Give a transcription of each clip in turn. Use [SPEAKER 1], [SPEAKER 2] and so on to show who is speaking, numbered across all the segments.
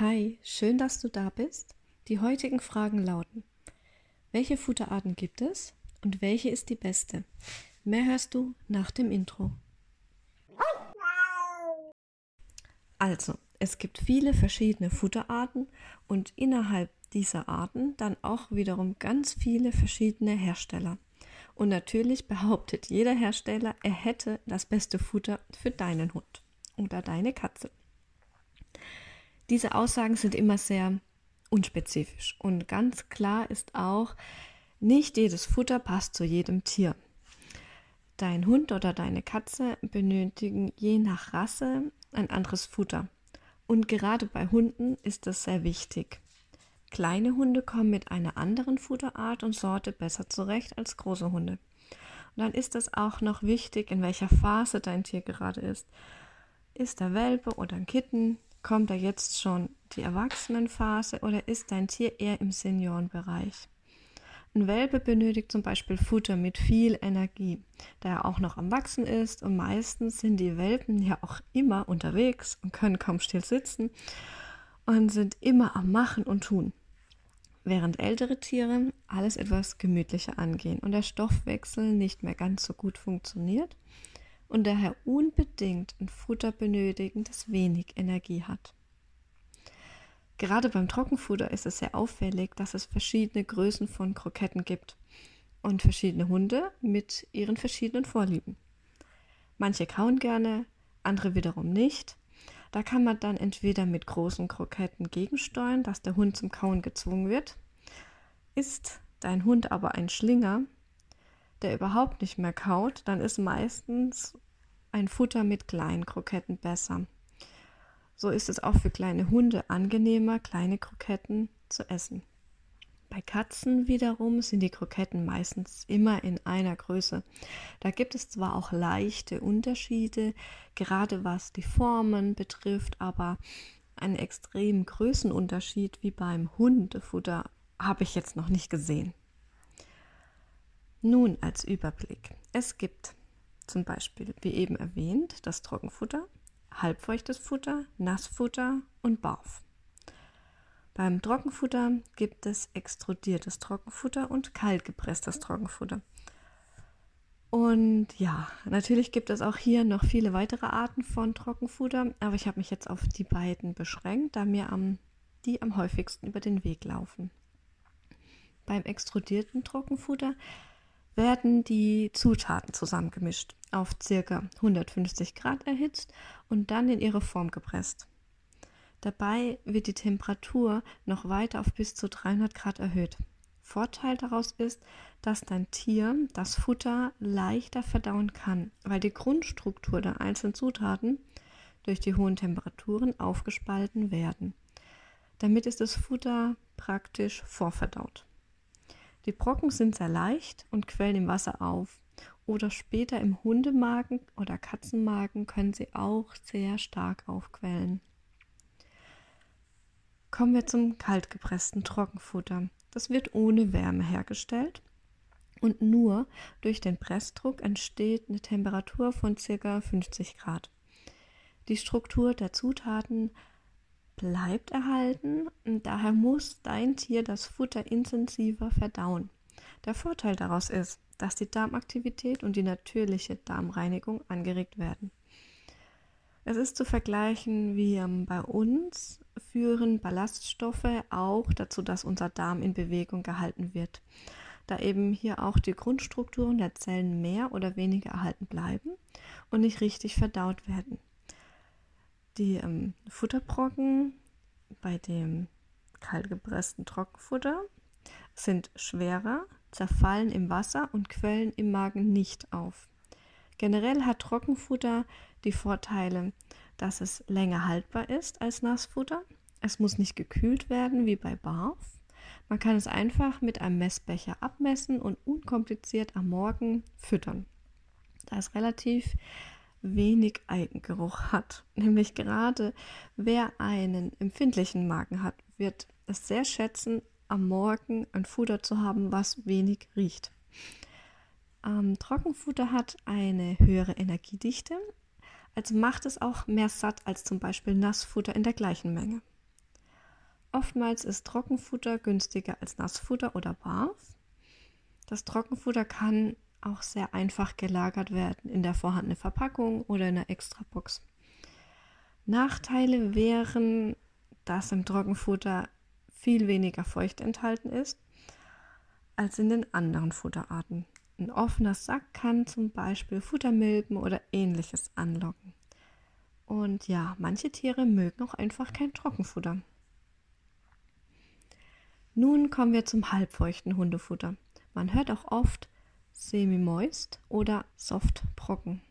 [SPEAKER 1] Hi, schön, dass du da bist. Die heutigen Fragen lauten: Welche Futterarten gibt es und welche ist die beste? Mehr hörst du nach dem Intro. Also, es gibt viele verschiedene Futterarten und innerhalb dieser Arten dann auch wiederum ganz viele verschiedene Hersteller. Und natürlich behauptet jeder Hersteller, er hätte das beste Futter für deinen Hund oder deine Katze. Diese Aussagen sind immer sehr unspezifisch und ganz klar ist auch, nicht jedes Futter passt zu jedem Tier. Dein Hund oder deine Katze benötigen je nach Rasse ein anderes Futter. Und gerade bei Hunden ist das sehr wichtig. Kleine Hunde kommen mit einer anderen Futterart und Sorte besser zurecht als große Hunde. Und dann ist es auch noch wichtig, in welcher Phase dein Tier gerade ist. Ist er Welpe oder ein Kitten? Kommt da jetzt schon die Erwachsenenphase oder ist dein Tier eher im Seniorenbereich? Ein Welpe benötigt zum Beispiel Futter mit viel Energie, da er auch noch am Wachsen ist und meistens sind die Welpen ja auch immer unterwegs und können kaum still sitzen und sind immer am Machen und Tun. Während ältere Tiere alles etwas gemütlicher angehen und der Stoffwechsel nicht mehr ganz so gut funktioniert und daher unbedingt ein Futter benötigen, das wenig Energie hat. Gerade beim Trockenfutter ist es sehr auffällig, dass es verschiedene Größen von Kroketten gibt und verschiedene Hunde mit ihren verschiedenen Vorlieben. Manche kauen gerne, andere wiederum nicht. Da kann man dann entweder mit großen Kroketten gegensteuern, dass der Hund zum Kauen gezwungen wird. Ist dein Hund aber ein Schlinger, der überhaupt nicht mehr kaut, dann ist meistens ein Futter mit kleinen Kroketten besser. So ist es auch für kleine Hunde angenehmer, kleine Kroketten zu essen. Bei Katzen wiederum sind die Kroketten meistens immer in einer Größe. Da gibt es zwar auch leichte Unterschiede, gerade was die Formen betrifft, aber einen extremen Größenunterschied wie beim Hundefutter habe ich jetzt noch nicht gesehen. Nun als Überblick. Es gibt zum Beispiel, wie eben erwähnt, das Trockenfutter, halbfeuchtes Futter, Nassfutter und Barf. Beim Trockenfutter gibt es extrudiertes Trockenfutter und kaltgepresstes Trockenfutter. Und ja, natürlich gibt es auch hier noch viele weitere Arten von Trockenfutter, aber ich habe mich jetzt auf die beiden beschränkt, da mir am, die am häufigsten über den Weg laufen. Beim extrudierten Trockenfutter werden die Zutaten zusammengemischt, auf ca. 150 Grad erhitzt und dann in ihre Form gepresst. Dabei wird die Temperatur noch weiter auf bis zu 300 Grad erhöht. Vorteil daraus ist, dass dein Tier das Futter leichter verdauen kann, weil die Grundstruktur der einzelnen Zutaten durch die hohen Temperaturen aufgespalten werden. Damit ist das Futter praktisch vorverdaut. Die Brocken sind sehr leicht und quellen im Wasser auf. Oder später im Hundemagen oder Katzenmagen können sie auch sehr stark aufquellen. Kommen wir zum kaltgepressten Trockenfutter. Das wird ohne Wärme hergestellt und nur durch den Pressdruck entsteht eine Temperatur von ca. 50 Grad. Die Struktur der Zutaten bleibt erhalten und daher muss dein Tier das Futter intensiver verdauen. Der Vorteil daraus ist, dass die Darmaktivität und die natürliche Darmreinigung angeregt werden. Es ist zu vergleichen wie ähm, bei uns führen Ballaststoffe auch dazu, dass unser Darm in Bewegung gehalten wird, da eben hier auch die Grundstrukturen der Zellen mehr oder weniger erhalten bleiben und nicht richtig verdaut werden. Die ähm, Futterbrocken bei dem kaltgepressten Trockenfutter sind schwerer, zerfallen im Wasser und quellen im Magen nicht auf. Generell hat Trockenfutter die Vorteile, dass es länger haltbar ist als Nassfutter. Es muss nicht gekühlt werden wie bei Barf. Man kann es einfach mit einem Messbecher abmessen und unkompliziert am Morgen füttern. Da es relativ wenig Eigengeruch hat. Nämlich gerade wer einen empfindlichen Magen hat, wird es sehr schätzen, am Morgen ein Futter zu haben, was wenig riecht. Ähm, Trockenfutter hat eine höhere Energiedichte, also macht es auch mehr satt als zum Beispiel Nassfutter in der gleichen Menge. Oftmals ist Trockenfutter günstiger als Nassfutter oder Barf. Das Trockenfutter kann auch sehr einfach gelagert werden in der vorhandenen Verpackung oder in einer Extrabox. Nachteile wären, dass im Trockenfutter viel weniger Feucht enthalten ist als in den anderen Futterarten. Ein offener Sack kann zum Beispiel Futtermilben oder ähnliches anlocken. Und ja, manche Tiere mögen auch einfach kein Trockenfutter. Nun kommen wir zum halbfeuchten Hundefutter. Man hört auch oft semi-moist oder soft-brocken.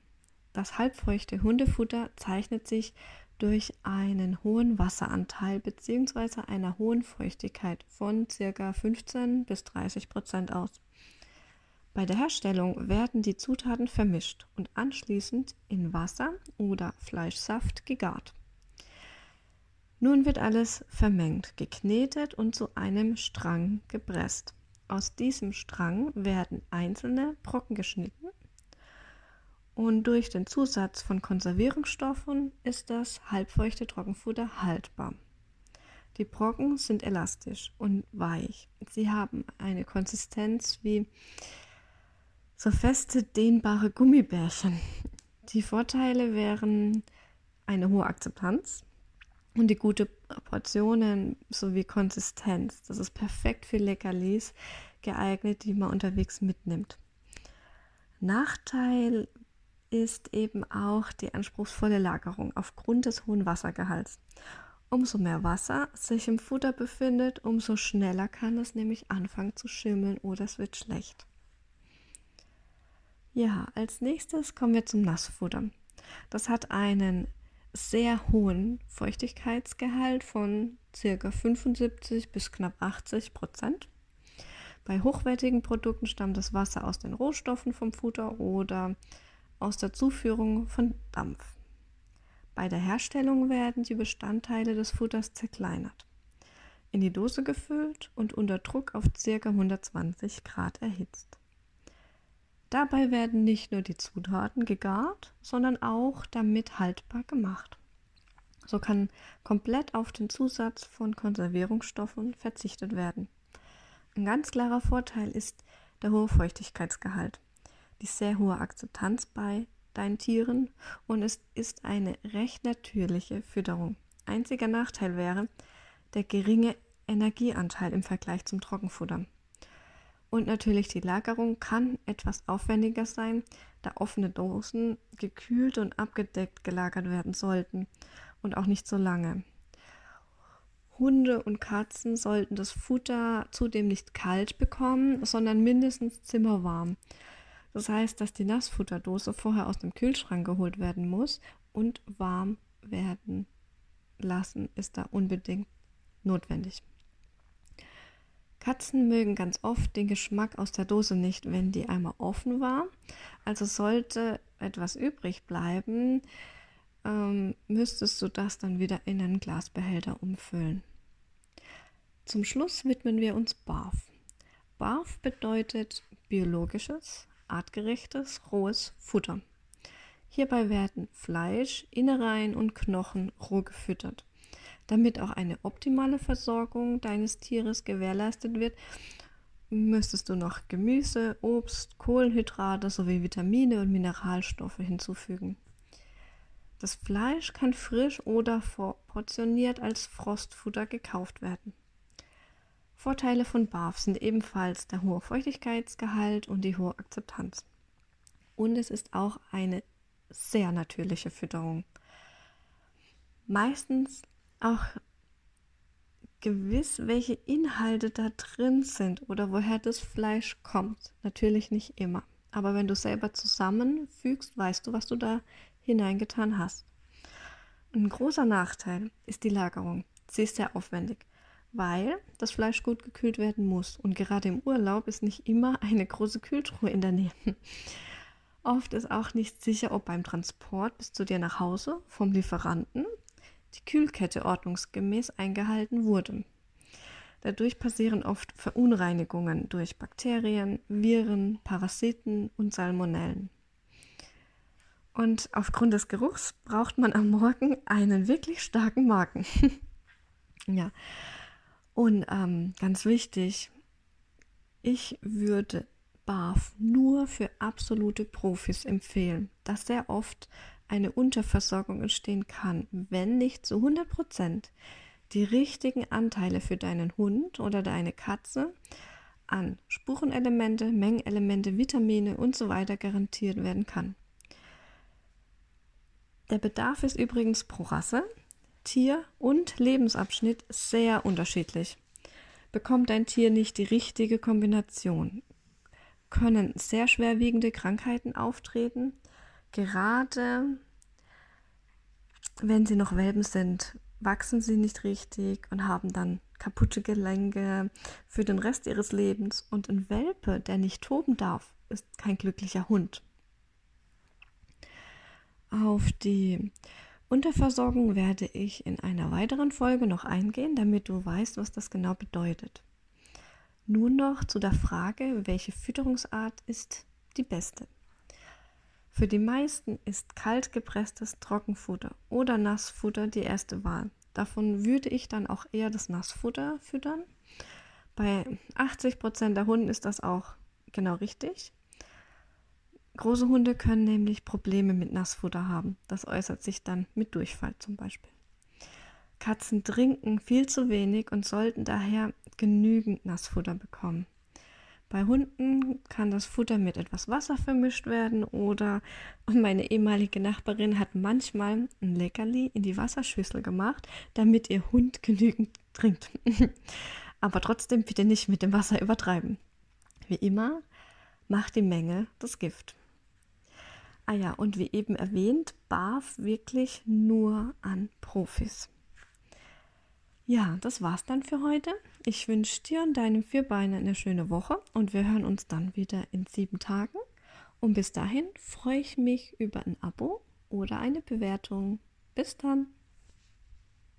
[SPEAKER 1] Das halbfeuchte Hundefutter zeichnet sich durch einen hohen Wasseranteil bzw. einer hohen Feuchtigkeit von ca. 15 bis 30 Prozent aus. Bei der Herstellung werden die Zutaten vermischt und anschließend in Wasser oder Fleischsaft gegart. Nun wird alles vermengt, geknetet und zu einem Strang gepresst. Aus diesem Strang werden einzelne Brocken geschnitten und durch den Zusatz von Konservierungsstoffen ist das halbfeuchte Trockenfutter haltbar. Die Brocken sind elastisch und weich. Sie haben eine Konsistenz wie so feste, dehnbare Gummibärchen. Die Vorteile wären eine hohe Akzeptanz und die gute Portionen sowie Konsistenz. Das ist perfekt für Leckerlis geeignet, die man unterwegs mitnimmt. Nachteil ist eben auch die anspruchsvolle Lagerung aufgrund des hohen Wassergehalts. Umso mehr Wasser sich im Futter befindet, umso schneller kann es nämlich anfangen zu schimmeln oder es wird schlecht. Ja, als nächstes kommen wir zum Nassfutter. Das hat einen sehr hohen Feuchtigkeitsgehalt von ca. 75 bis knapp 80 Prozent. Bei hochwertigen Produkten stammt das Wasser aus den Rohstoffen vom Futter oder aus der Zuführung von Dampf. Bei der Herstellung werden die Bestandteile des Futters zerkleinert, in die Dose gefüllt und unter Druck auf ca. 120 Grad erhitzt. Dabei werden nicht nur die Zutaten gegart, sondern auch damit haltbar gemacht. So kann komplett auf den Zusatz von Konservierungsstoffen verzichtet werden. Ein ganz klarer Vorteil ist der hohe Feuchtigkeitsgehalt die sehr hohe Akzeptanz bei deinen Tieren und es ist eine recht natürliche Fütterung. Einziger Nachteil wäre der geringe Energieanteil im Vergleich zum Trockenfutter. Und natürlich die Lagerung kann etwas aufwendiger sein, da offene Dosen gekühlt und abgedeckt gelagert werden sollten und auch nicht so lange. Hunde und Katzen sollten das Futter zudem nicht kalt bekommen, sondern mindestens zimmerwarm. Das heißt, dass die Nassfutterdose vorher aus dem Kühlschrank geholt werden muss und warm werden lassen ist da unbedingt notwendig. Katzen mögen ganz oft den Geschmack aus der Dose nicht, wenn die einmal offen war. Also sollte etwas übrig bleiben, ähm, müsstest du das dann wieder in einen Glasbehälter umfüllen. Zum Schluss widmen wir uns BARF. BARF bedeutet biologisches, artgerechtes, rohes Futter. Hierbei werden Fleisch, Innereien und Knochen roh gefüttert. Damit auch eine optimale Versorgung deines Tieres gewährleistet wird, müsstest du noch Gemüse, Obst, Kohlenhydrate sowie Vitamine und Mineralstoffe hinzufügen. Das Fleisch kann frisch oder vorportioniert als Frostfutter gekauft werden. Vorteile von BAF sind ebenfalls der hohe Feuchtigkeitsgehalt und die hohe Akzeptanz. Und es ist auch eine sehr natürliche Fütterung. Meistens auch gewiss, welche Inhalte da drin sind oder woher das Fleisch kommt. Natürlich nicht immer. Aber wenn du selber zusammenfügst, weißt du, was du da hineingetan hast. Ein großer Nachteil ist die Lagerung. Sie ist sehr aufwendig weil das Fleisch gut gekühlt werden muss. Und gerade im Urlaub ist nicht immer eine große Kühltruhe in der Nähe. Oft ist auch nicht sicher, ob beim Transport bis zu dir nach Hause vom Lieferanten die Kühlkette ordnungsgemäß eingehalten wurde. Dadurch passieren oft Verunreinigungen durch Bakterien, Viren, Parasiten und Salmonellen. Und aufgrund des Geruchs braucht man am Morgen einen wirklich starken Magen. ja, Und ähm, ganz wichtig, ich würde BAF nur für absolute Profis empfehlen, da sehr oft eine Unterversorgung entstehen kann, wenn nicht zu 100 Prozent die richtigen Anteile für deinen Hund oder deine Katze an Spurenelemente, Mengenelemente, Vitamine und so weiter garantiert werden kann. Der Bedarf ist übrigens pro Rasse Tier und Lebensabschnitt sehr unterschiedlich. Bekommt ein Tier nicht die richtige Kombination, können sehr schwerwiegende Krankheiten auftreten, gerade wenn sie noch Welpen sind, wachsen sie nicht richtig und haben dann kaputte Gelenke für den Rest ihres Lebens. Und ein Welpe, der nicht toben darf, ist kein glücklicher Hund. Auf die Unterversorgung werde ich in einer weiteren Folge noch eingehen, damit du weißt, was das genau bedeutet. Nun noch zu der Frage, welche Fütterungsart ist die beste. Für die meisten ist kaltgepresstes Trockenfutter oder Nassfutter die erste Wahl. Davon würde ich dann auch eher das Nassfutter füttern. Bei 80% der Hunden ist das auch genau richtig. Große Hunde können nämlich Probleme mit Nassfutter haben. Das äußert sich dann mit Durchfall zum Beispiel. Katzen trinken viel zu wenig und sollten daher genügend Nassfutter bekommen. Bei Hunden kann das Futter mit etwas Wasser vermischt werden oder meine ehemalige Nachbarin hat manchmal ein Leckerli in die Wasserschüssel gemacht, damit ihr Hund genügend trinkt. Aber trotzdem bitte nicht mit dem Wasser übertreiben. Wie immer macht die Menge das Gift. Ah ja, und wie eben erwähnt, BAF wirklich nur an Profis. Ja, das war's dann für heute. Ich wünsche dir und deinem Vierbeiner eine schöne Woche und wir hören uns dann wieder in sieben Tagen. Und bis dahin freue ich mich über ein Abo oder eine Bewertung. Bis dann.